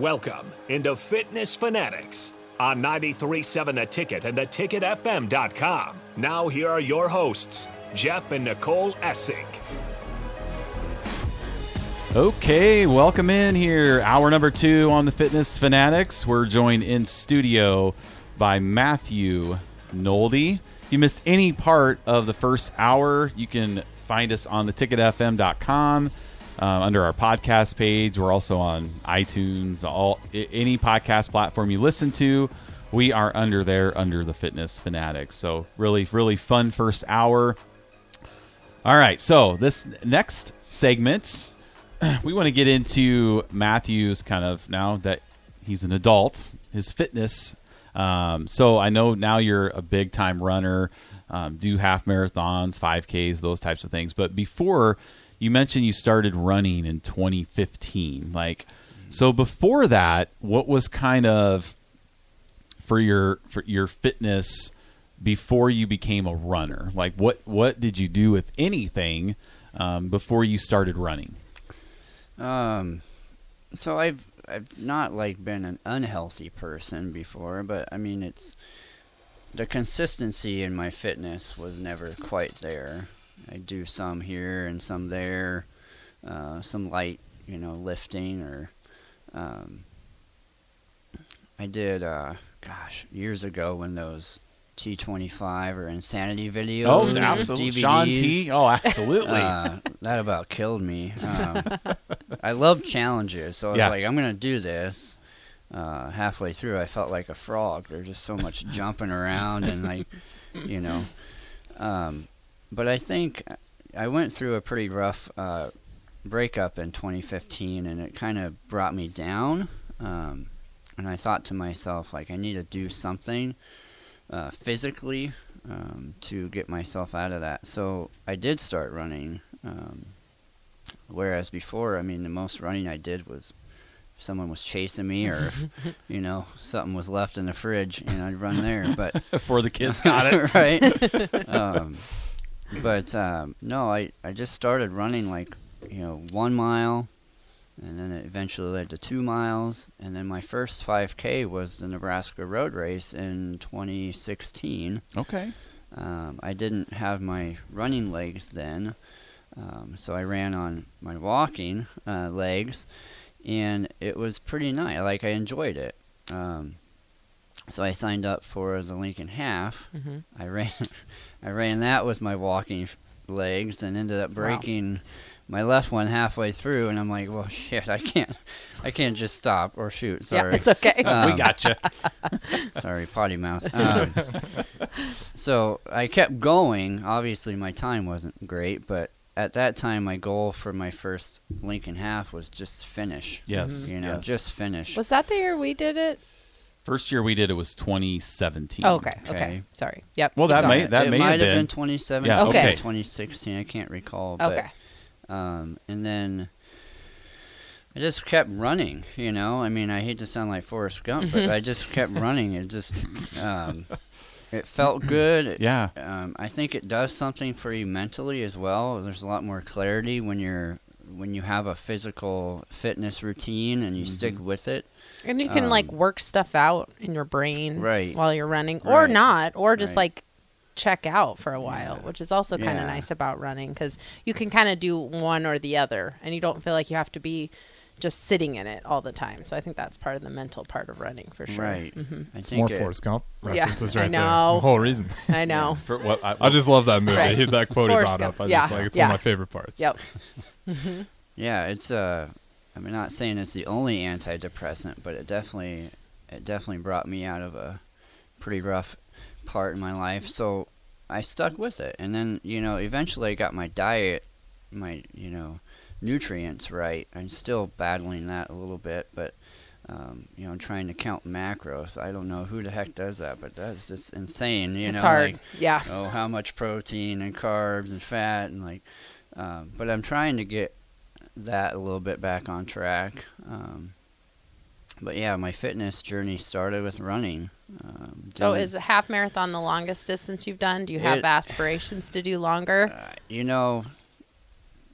Welcome into Fitness Fanatics on 93.7 The Ticket and theticketfm.com. Now, here are your hosts, Jeff and Nicole Essig. Okay, welcome in here. Hour number two on the Fitness Fanatics. We're joined in studio by Matthew Noldy. If you missed any part of the first hour, you can find us on theticketfm.com uh, under our podcast page. We're also on iTunes, all any podcast platform you listen to. We are under there under the Fitness Fanatics. So really, really fun first hour. All right, so this next segment, we want to get into Matthew's kind of now that he's an adult, his fitness. Um, so I know now you're a big time runner, um, do half marathons, 5Ks, those types of things. But before you mentioned you started running in 2015, like so before that, what was kind of for your for your fitness before you became a runner? Like what what did you do with anything um, before you started running? Um, so I've I've not like been an unhealthy person before, but I mean it's the consistency in my fitness was never quite there. I do some here and some there, uh, some light, you know, lifting or um, I did uh, gosh years ago when those T25 or Insanity videos. Oh, absolutely. Shaun T. Oh, absolutely. Uh, that about killed me. Um, I love challenges, so I was Yeah. like, I'm going to do this. Uh, halfway through, I felt like a frog. There's just so much jumping around and like, you know. Um, but I think I went through a pretty rough uh, breakup in 2015, and it kind of brought me down. Um, and I thought to myself, like, I need to do something uh, physically um, to get myself out of that. So I did start running. Um, whereas before, I mean, the most running I did was if someone was chasing me or, you know, something was left in the fridge and I'd run there. But before the kids got it. right? um, but um, no, I, I just started running like, you know, one mile, and then it eventually led to two miles, and then my first 5K was the Nebraska Road Race in 2016. Okay. Um, I didn't have my running legs then, um, so I ran on my walking uh, legs, and it was pretty nice. Like I enjoyed it. Um, so I signed up for the Lincoln Half. Mm-hmm. I ran, I ran that with my walking legs, and ended up Wow. breaking my left one halfway through. And I'm like, well, shit, I can't, I can't just stop or shoot. Sorry. Yeah, it's okay. Um, we got you. Sorry, potty mouth. Um, so I kept going. Obviously, my time wasn't great, but at that time, my goal for my first Lincoln half was just finish. Yes. You know, yes. just finish. Was that the year we did it? First year we did it was 2017. Oh, okay, okay. Okay. Sorry. Yep. Well, that Got may that it may might have have been. been 2017 Yeah, okay. 2016. I can't recall. Okay. But, um, and then I just kept running. You know, I mean, I hate to sound like Forrest Gump, but I just kept running. It just, um, it felt good. It- yeah. um, I think it does something for you mentally as well. There's a lot more clarity when you're when you have a physical fitness routine and you stick Mm-hmm. with it. And you can like Um, work stuff out in your brain Right. while you're running, or Right. not, or just Right. like check out for a while, Yeah. which is also kind of Yeah. nice about running because you can kind of do one or the other, and you don't feel like you have to be just sitting in it all the time. So I think that's part of the mental part of running for sure. Right. hmm It's more it- Forrest Gump Yeah, references I right there. The whole reason. I know. For what I, I just love that movie. Right. That quote he Forrest brought up. Gump. I just Yeah. like it's Yeah. one of my favorite parts. Yep. Yeah, it's uh I'm not saying it's the only antidepressant, but it definitely it definitely brought me out of a pretty rough part in my life. So I stuck with it. And then, you know, eventually I got my diet, my, you know, nutrients right. I'm still battling that a little bit, but um, you know, I'm trying to count macros. I don't know who the heck does that, but that's just insane, you it's know, hard. like yeah. oh, how much protein and carbs and fat and like, um, but I'm trying to get that a little bit back on track. Um, but yeah, my fitness journey started with running. Um, So is a half marathon the longest distance you've done? Do you have It- aspirations to do longer? uh, you know,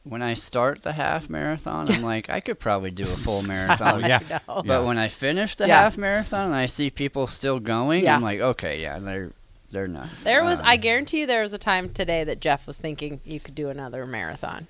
when I start the half marathon, I'm like, I could probably do a full marathon. yeah. I know. But when I finish the Yeah. half marathon and I see people still going, Yeah. I'm like, okay, yeah, they're they're nuts. There was, Um, I guarantee you, there was a time today that Jeff was thinking you could do another marathon.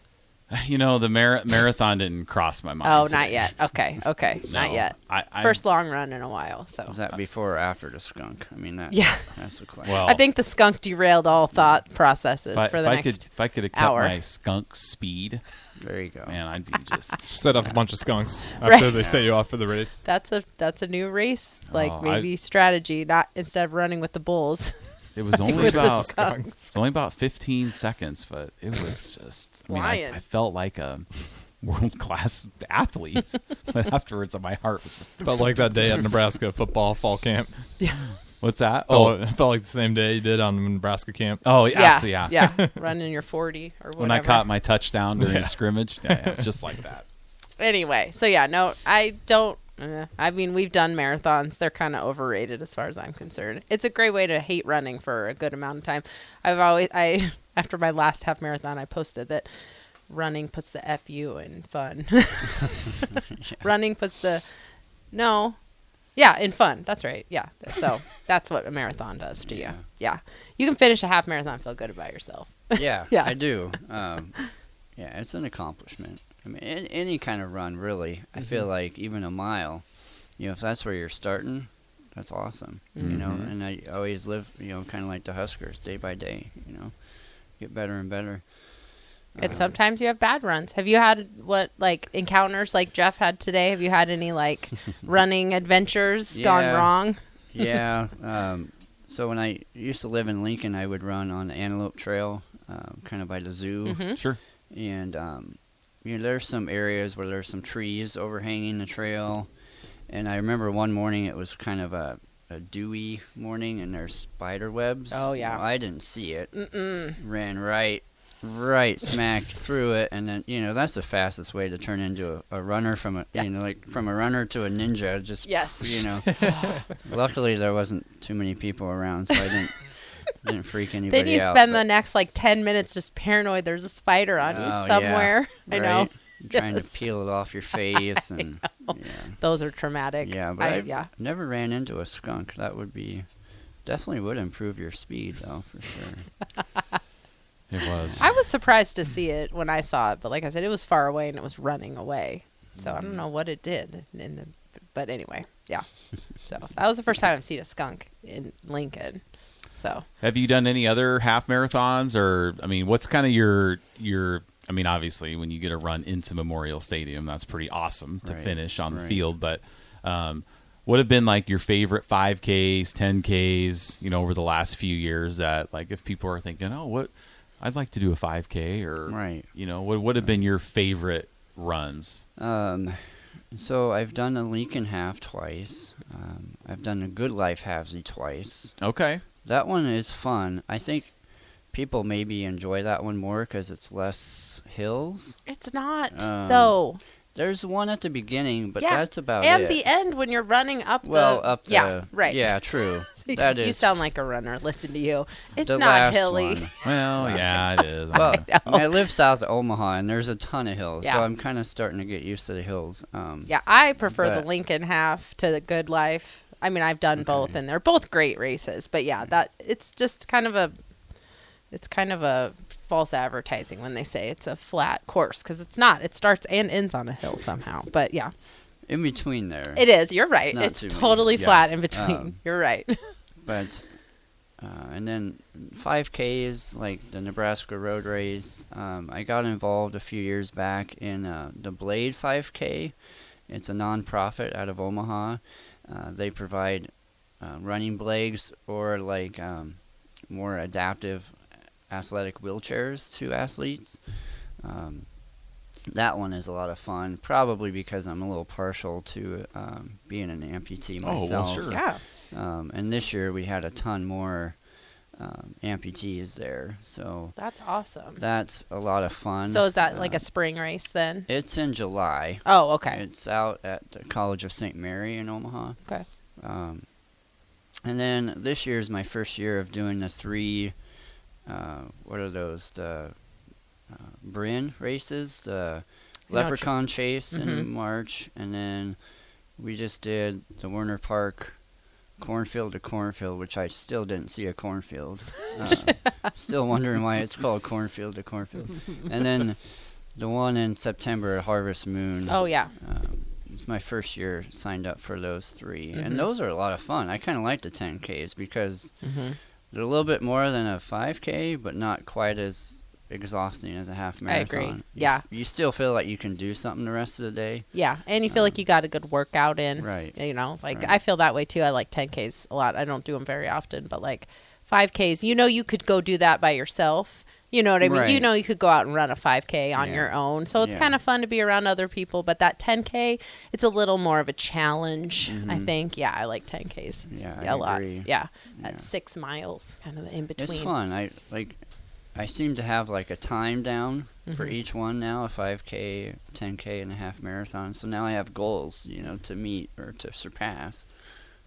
You know, the mar- marathon didn't cross my mind. Oh, not yet. Okay, okay, not yet. I, I, First long run in a while. So Was that before or after the skunk? I mean, that, Yeah. that's the question. Well, I think the skunk derailed all thought processes if I, for if the I next. could, if I could have kept hour. my skunk speed, there you go. man, I'd be just. Set off a bunch of skunks Right. after they set you off for the race. That's a that's a new race, like Oh, I- maybe strategy. Not instead of running with the bulls. It was only with about it's only about 15 seconds, but it was just. I mean, I, I felt like a world class athlete, but afterwards, my heart was just. Felt like that day at Nebraska football fall camp. Yeah. What's that? Felt, Oh, it felt like the same day you did on Nebraska camp. oh, Yeah, absolutely, yeah. yeah. Running your forty or whatever. When I caught my touchdown during Yeah. the scrimmage, yeah, yeah, just like that. anyway, so yeah, no, I don't. I mean, we've done marathons. They're kind of overrated as far as I'm concerned. It's a great way to hate running for a good amount of time. I've always, I after my last half marathon, I posted that running puts the fu in fun. Running puts the no, yeah, in fun. That's right. Yeah, so that's what a marathon does to you. Yeah. Yeah, you can finish a half marathon, and feel good about yourself. yeah, Yeah. I do. Um, yeah, it's an accomplishment. I mean, any, any kind of run, really. I feel Mm-hmm. like even a mile, you know, if that's where you're starting, that's awesome. You know, Mhm. and I always live, you know, kind of like the Huskers, day by day. You know, get better and better. And Um, sometimes you have bad runs. Have you had what like encounters like Jeff had today? Have you had any like running adventures gone wrong? yeah. Um, so when I used to live in Lincoln, I would run on the Antelope Trail, um, kind of by the zoo, Mhm. Sure. and um, you know there's some areas where there's some trees overhanging the trail, and I remember one morning it was kind of a, a dewy morning, and there's spider webs. Oh, yeah. Well, I didn't see it. Mm-mm. Ran right, right smack through it, and then you know that's the fastest way to turn into a, a runner from a you know like from a runner to a ninja. Just Yes. you know. Luckily, there wasn't too many people around, so I didn't didn't freak anybody Then you out. spend but- the next like ten minutes just paranoid. There's a spider on Oh, you yeah, somewhere. I know right? Trying Yes. to peel it off your face, and yeah, those are traumatic. yeah. But I, I, yeah. never ran into a skunk. That would be definitely would improve your speed, though, for sure. It was. I was surprised to see it when I saw it, but like I said, it was far away and it was running away. So I don't mm-hmm. know what it did in the. But anyway, yeah. So that was the first time I've seen a skunk in Lincoln. So Have you done any other half marathons, or I mean, what's kind of your your? I mean, obviously, when you get a run into Memorial Stadium, that's pretty awesome to Right, finish on the right. field. But um, what have been like your favorite five Ks, ten Ks? You know, over the last few years, that like if people are thinking, oh, what I'd like to do a five K, or Right. you know, what would have been your favorite runs? Um, so I've done a Lincoln half twice. Um, I've done a Good Life halfsy twice. Okay, That one is fun. I think people maybe enjoy that one more because it's less hills. it's not Um, though. There's one at the beginning, but Yeah, that's about and it. the end when you're running up well, the up the yeah right Yeah, true. That you is sound like a runner. Listen to you. It's the not hilly. one. well, yeah, it is. Well, I I, mean, I live south of Omaha, and there's a ton of hills, Yeah. so I'm kind of starting to get used to the hills. Um, Yeah, I prefer the Lincoln half to the Good Life. I mean, I've done both, and they're both great races. But yeah, that it's just kind of a, it's kind of a false advertising when they say it's a flat course because it's not. It starts and ends on a hill somehow. But yeah, in between there. it is. You're right. It's many. totally Yeah. flat in between. Um, You're right. But uh, and then 5Ks like the Nebraska Road Race. Um, I got involved a few years back in uh, the Blade 5K. It's a nonprofit out of Omaha. Uh, they provide uh, running blades or like um, more adaptive athletic wheelchairs to athletes. Um, that one is a lot of fun, probably because I'm a little partial to um, being an amputee myself. Oh, well, myself. sure. yeah. Um, and this year we had a ton more um, amputees there, so That's awesome. that's a lot of fun. So is that like a spring race then? It's in July. Oh, okay. It's out at the College of St. Mary in Omaha. Okay. Um, and then this year is my first year of doing the three. Uh, what are those? The uh, Bryn races, the You know, tr- Leprechaun Chase Mhm. in March, and then we just did the Werner Park cornfield to cornfield, which I still didn't see a cornfield. Uh, still wondering why it's called cornfield to cornfield. and then the one in September, Harvest Moon. Oh yeah. Um, it's my first year signed up for those 3 Mhm. and those are a lot of fun. I kind of like the 10Ks because hmm they're a little bit more than a 5K, but not quite as exhausting as a half marathon. I agree. You- Yeah. You still feel like you can do something the rest of the day. Yeah, and you feel like you got a good workout in. Right. You know, like Right. I feel that way too. I like 10Ks a lot. I don't do them very often, but like 5Ks, you know, you could go do that by yourself. You know what I mean? You know, you could go out and run a 5K on Yeah. your own. So it's Yeah. kind of fun to be around other people. But that 10K, it's a little more of a challenge, I Mhm. think. Yeah, I like 10Ks. Yeah, I a lot. agree. Yeah, Yeah. that's six miles, kind of in between. It's fun. I like. I seem to have like a time down for Mhm. each one now, a 5K, 10K, and a half marathon. So now I have goals, you know, to meet or to surpass.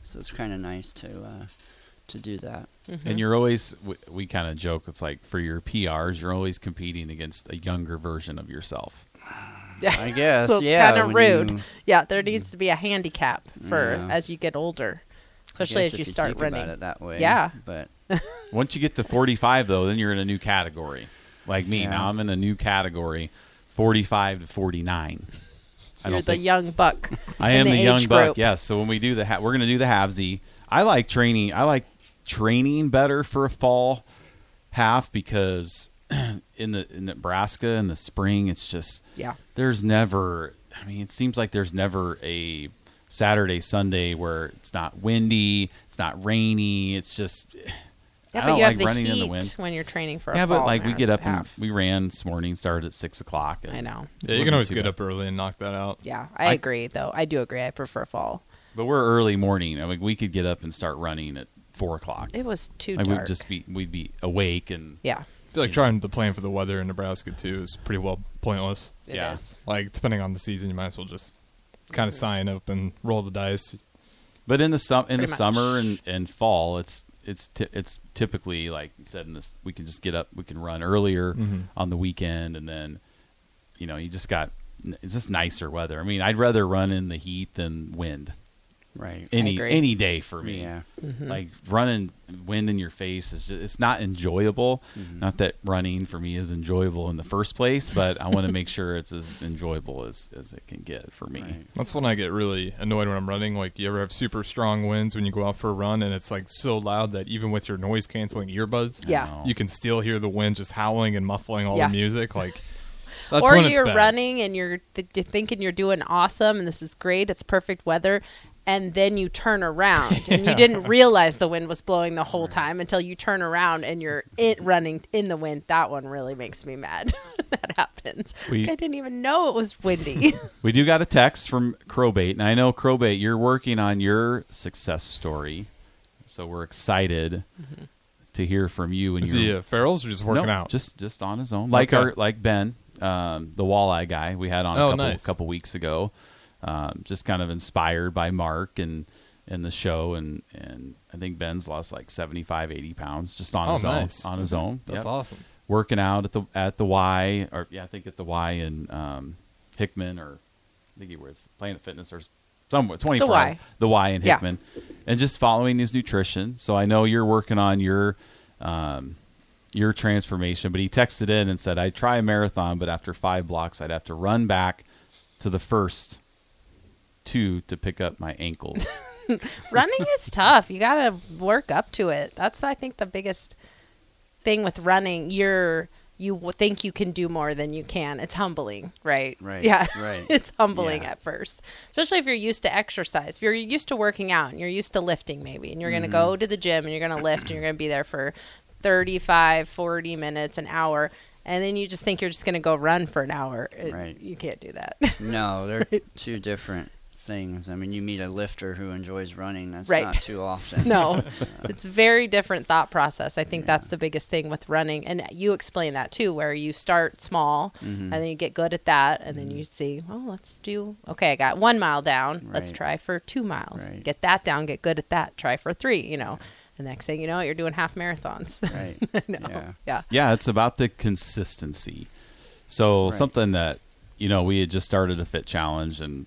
So it's kind of nice to uh, to do that. Mhm. And you're always, we, we kind of joke, it's like for your PRs, you're always competing against a younger version of yourself. I guess. so it's yeah. kind of rude. you- Yeah, there needs to be a handicap for Yeah. as you get older, especially as you if start think running. about it that way. Yeah. But Once you get to 45, though, then you're in a new category. Like me, Yeah. now I'm in a new category, 45 to 49. I You're the young buck. I am the the, young age buck. Yes. So when we do the, ha- we're going to do the halfsy. I like training. I like training better for a fall half because in the in Nebraska in the spring, it's just Yeah. there's never. I mean, it seems like there's never a Saturday Sunday where it's not windy, it's not rainy. It's just Yeah, I but don't you like have the running heat in the wind. when you're training for a Yeah, but like we get up and half. we ran this morning, started at six o'clock. and I know. Yeah, you can always get bad. up early and knock that out. Yeah, I, I- agree though. I do agree. I prefer fall. But we're early morning. I mean, we could get up and start running at four o'clock. It was too Like dark. we'd just be we'd be awake and yeah, I feel like trying to plan for the weather in Nebraska too is pretty well pointless. it is. Yeah. Like depending on the season, you might as well just kind of mm-hmm. sign up and roll the dice. but in the sum in the much. summer and, and fall it's it's ti it's typically like you said in this we can just get up we can run earlier Mhm. on the weekend and then you know you just got it's just nicer weather. I mean I'd rather run in the heat than wind right. any any day for me. Yeah. Mhm. Like running wind in your face is just it's not enjoyable. Mhm. Not that running for me is enjoyable in the first place, but I want to make sure it's as enjoyable as, as it can get for me. Right. That's when I get really annoyed when I'm running. Like, you ever have super strong winds when you go out for a run, and it's like so loud that even with your noise canceling earbuds, Yeah. you can still hear the wind just howling and muffling all Yeah. the music. Like, that's or you're running and you're, th- you're thinking you're doing awesome and this is great. It's perfect weather. And then you turn around and you didn't realize the wind was blowing the whole time until you turn around and you're it running in the wind. That one really makes me mad. that happens. We- I didn't even know it was windy. We do got a text from Crowbait, and I know Crowbait, you're working on your success story, so we're excited to hear from you. And Is your he uh, Farrell's or just working No, out? just just on his own, like Okay. our like Ben, um, the walleye guy we had on Oh, a couple, nice. couple weeks ago. Um, just kind of inspired by Mark and and the show, and and I think Ben's lost like 75, 80 pounds just on Oh, his nice. own on his own. That's Yep. awesome. Working out at the at the Y, or yeah, I think at the Y in um, Hickman, or I think he was Planet Fitness or somewhere twenty four. Y. The Y in Yeah. Hickman, and just following his nutrition. So I know you're working on your. Um, your transformation, but he texted in and said, I'd try a marathon, but after five blocks, I'd have to run back to the first two to pick up my ankles. running is tough. You got to work up to it. That's I think the biggest thing with running. You're you think you can do more than you can. It's humbling, right? Right, Yeah. right. it's humbling Yeah. at first, especially if you're used to exercise. If you're used to working out and you're used to lifting, maybe, and you're going to go Mm-hmm. to the gym and you're going to lift and you're going to be there for 35, 40 minutes, an hour. And then you just think you're just going to go run for an hour. It- Right. You can't do that. No, they're two different things. I mean, you meet a lifter who enjoys running. That's Right. not too often. no it's very different thought process i think that's the biggest thing with running and you explain that too where you start small Mhm. and then you get good at that and then you see oh let's do okay i got one mile down let's try for two miles Right. get that down get good at that try for three you know the next thing you know you're doing half marathons Right. no Yeah. yeah yeah, it's about the consistency. So Right. something that you know we had just started a fit challenge and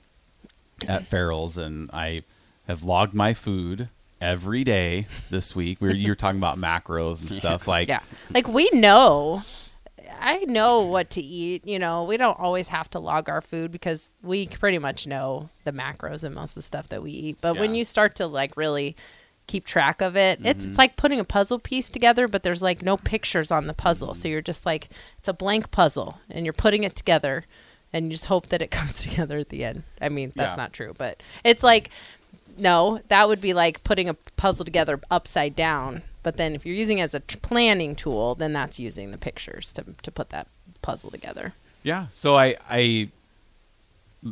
at Farrell's, and I have logged my food every day this week. We were you were talking about macros and stuff like yeah. Like we know I know what to eat, you know. We don't always have to log our food because we pretty much know the macros and most of the stuff that we eat. But when you start to like really keep track of it, it's it's mm-hmm. like putting a puzzle piece together, but there's like no pictures on the puzzle. So mm-hmm. you're just like it's a blank puzzle and you're putting it together and you just hope that it comes together at the end. I mean, that's Yeah. not true, but it's like no, that would be like putting a puzzle together upside down. But then if you're using it as a t- planning tool, then that's using the pictures to to put that puzzle together. Yeah. So I, I,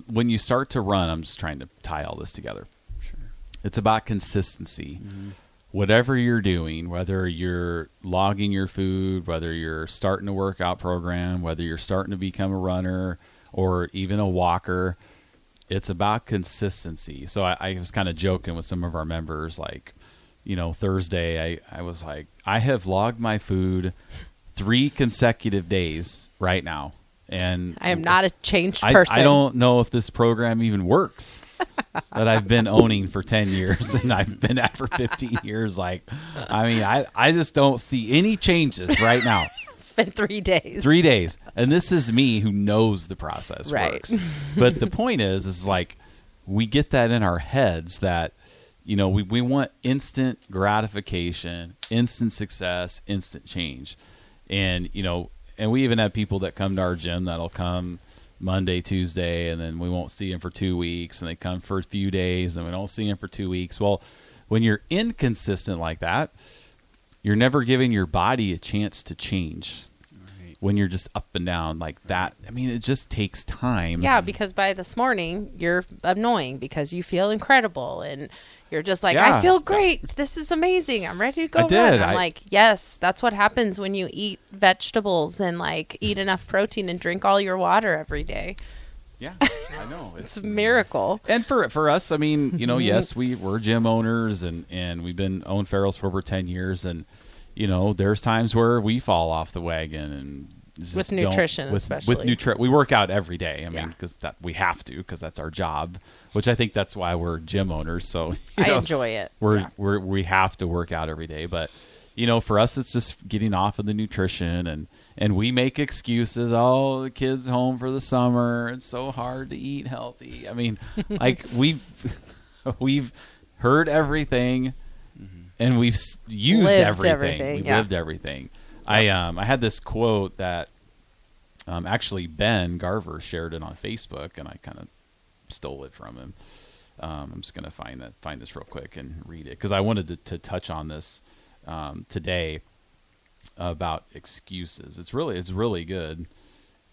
when you start to run, I'm just trying to tie all this together. Sure. It's about consistency. Mm-hmm. Whatever you're doing, whether you're logging your food, whether you're starting a workout program, whether you're starting to become a runner or even a walker, it's about consistency. So I, I was kind of joking with some of our members, like, you know, Thursday, I, I was like, I have logged my food three consecutive days right now. And I am not a changed I, person. I don't know if this program even works that I've been owning for 10 years and I've been at for 15 years. Like, I mean, I, I just don't see any changes right now. It's been three days. Three days. And this is me who knows the process Right. works. But the point is, is like, we get that in our heads that, you know, we, we want instant gratification, instant success, instant change. And, you know, and we even have people that come to our gym that'll come Monday, Tuesday, and then we won't see them for two weeks, and they come for a few days, and we don't see them for two weeks. Well, when you're inconsistent like that, you're never giving your body a chance to change. Right. When you're just up and down like that, I mean, it just takes time. Yeah, because by this morning you're annoying because you feel incredible and you're just like, Yeah. I feel great. This is amazing. I'm ready to go I run. did. I'm I- like, yes, that's what happens when you eat vegetables and like eat enough protein and drink all your water every day. yeah, I know. It's a miracle. And for for us, I mean, you know, yes, we we're gym owners and and we've been owned Farrell's for over ten years, and you know, there's times where we fall off the wagon and With nutrition with, especially. with nutri- we work out every day. I mean, Yeah. because that we have to because that's our job. Which I think that's why we're gym owners. So you I know, enjoy it. we're Yeah. we're we have to work out every day but you know for us it's just getting off of the nutrition and and we make excuses oh the kids home for the summer it's so hard to eat healthy i mean like we've we've heard everything and we've s- used Lived everything, everything, we've yeah. lived everything i um i had this quote that um actually ben garver shared it on facebook and i kind of stole it from him um, I'm just gonna find that find this real quick and read it because I wanted to, to touch on this um, today about excuses. It's really it's really good.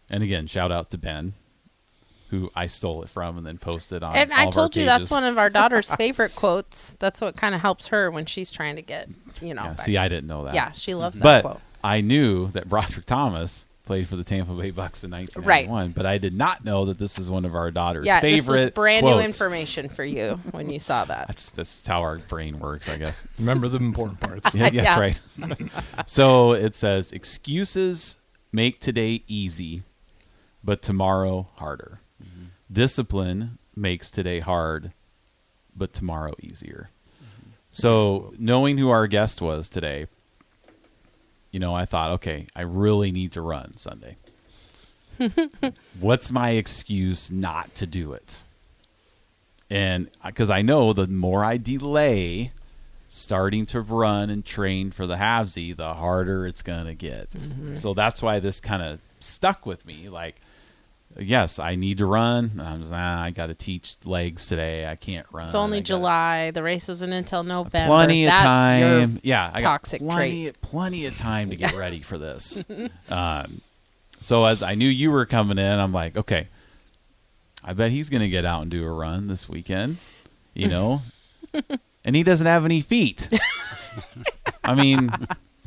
And again, shout out to Ben, who I stole it from and then posted on. And all I of our told you that's one of our daughter's favorite quotes. That's what kind of helps her when she's trying to get, you know. Yeah, see, I didn't know that. yeah, she loves that but quote. I knew that Broderick Thomas played for the Tampa Bay Bucks in 1991. But I did not know that this is one of our daughter's Yeah, favorite this was brand new information for you when you saw that. That's that's how our brain works, I guess. Remember the important parts. Yeah, Yeah. that's right. so it says excuses make today easy, but tomorrow harder. Discipline makes today hard, but tomorrow easier. Mm-hmm. So knowing who our guest was today, you know, I thought, okay, I really need to run Sunday. What's my excuse not to do it? And uh, because I know the more I delay starting to run and train for the halfsy, the harder it's going to get. Mm-hmm. So that's why this kind of stuck with me. Like, yes, I need to run. I'm just, ah, I got to teach legs today. I can't run. It's only I gotta- July. The race isn't until November. Plenty of That's time. Yeah, I toxic got trait. plenty, plenty of time to get ready for this. um, so as I knew you were coming in, I'm like, okay, I bet he's going to get out and do a run this weekend. You know, and he doesn't have any feet. I mean,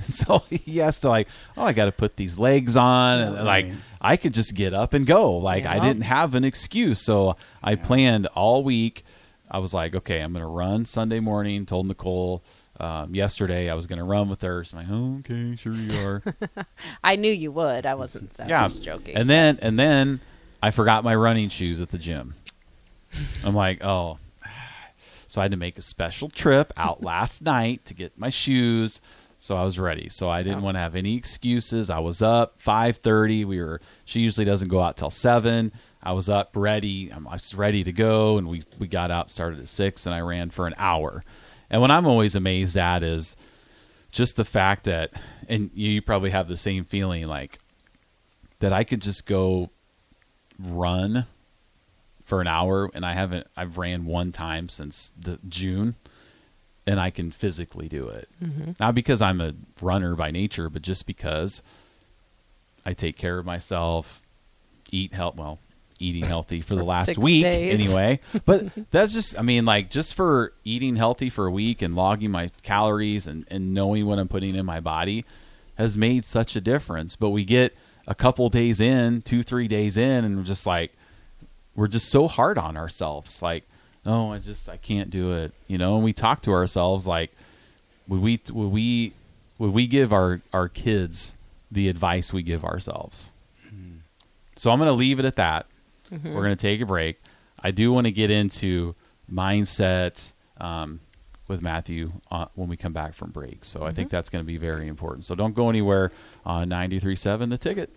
so he has to like, oh, I got to put these legs on, and like I could just get up and go. Like I didn't have an excuse, so I planned all week. I was like, okay, I'm going to run Sunday morning. Told Nicole um, yesterday I was going to run with her. So I'm like, okay, sure you are. I knew you would. I wasn't. I yeah, was joking. And then and then I forgot my running shoes at the gym. I'm like, oh. So I had to make a special trip out last night to get my shoes. So I was ready. So I didn't Oh. want to have any excuses. I was up 5:30. We were she usually doesn't go out till 7. I was up ready. I'm- I was ready to go and we we got out started at 6 and I ran for an hour. And what I'm always amazed at is just the fact that and you probably have the same feeling like that I could just go run for an hour and I haven't I've ran one time since the June and I can physically do it. Mm-hmm. Not because I'm a runner by nature, but just because I take care of myself, eat health well, eating healthy for the last six week days. anyway. But that's just I mean like just for eating healthy for a week and logging my calories and, and knowing what I'm putting in my body has made such a difference. But we get a couple days in, two, three days in, and we're just like we're just so hard on ourselves. Like, oh, I just I can't do it. You know, and we talk to ourselves like would we would we would we give our our kids the advice we give ourselves? So I'm going to leave it at that. We're going to take a break. I do want to get into mindset um, with Matthew uh, when we come back from break. So I think that's going to be very important. So don't go anywhere on 93.7 The Ticket.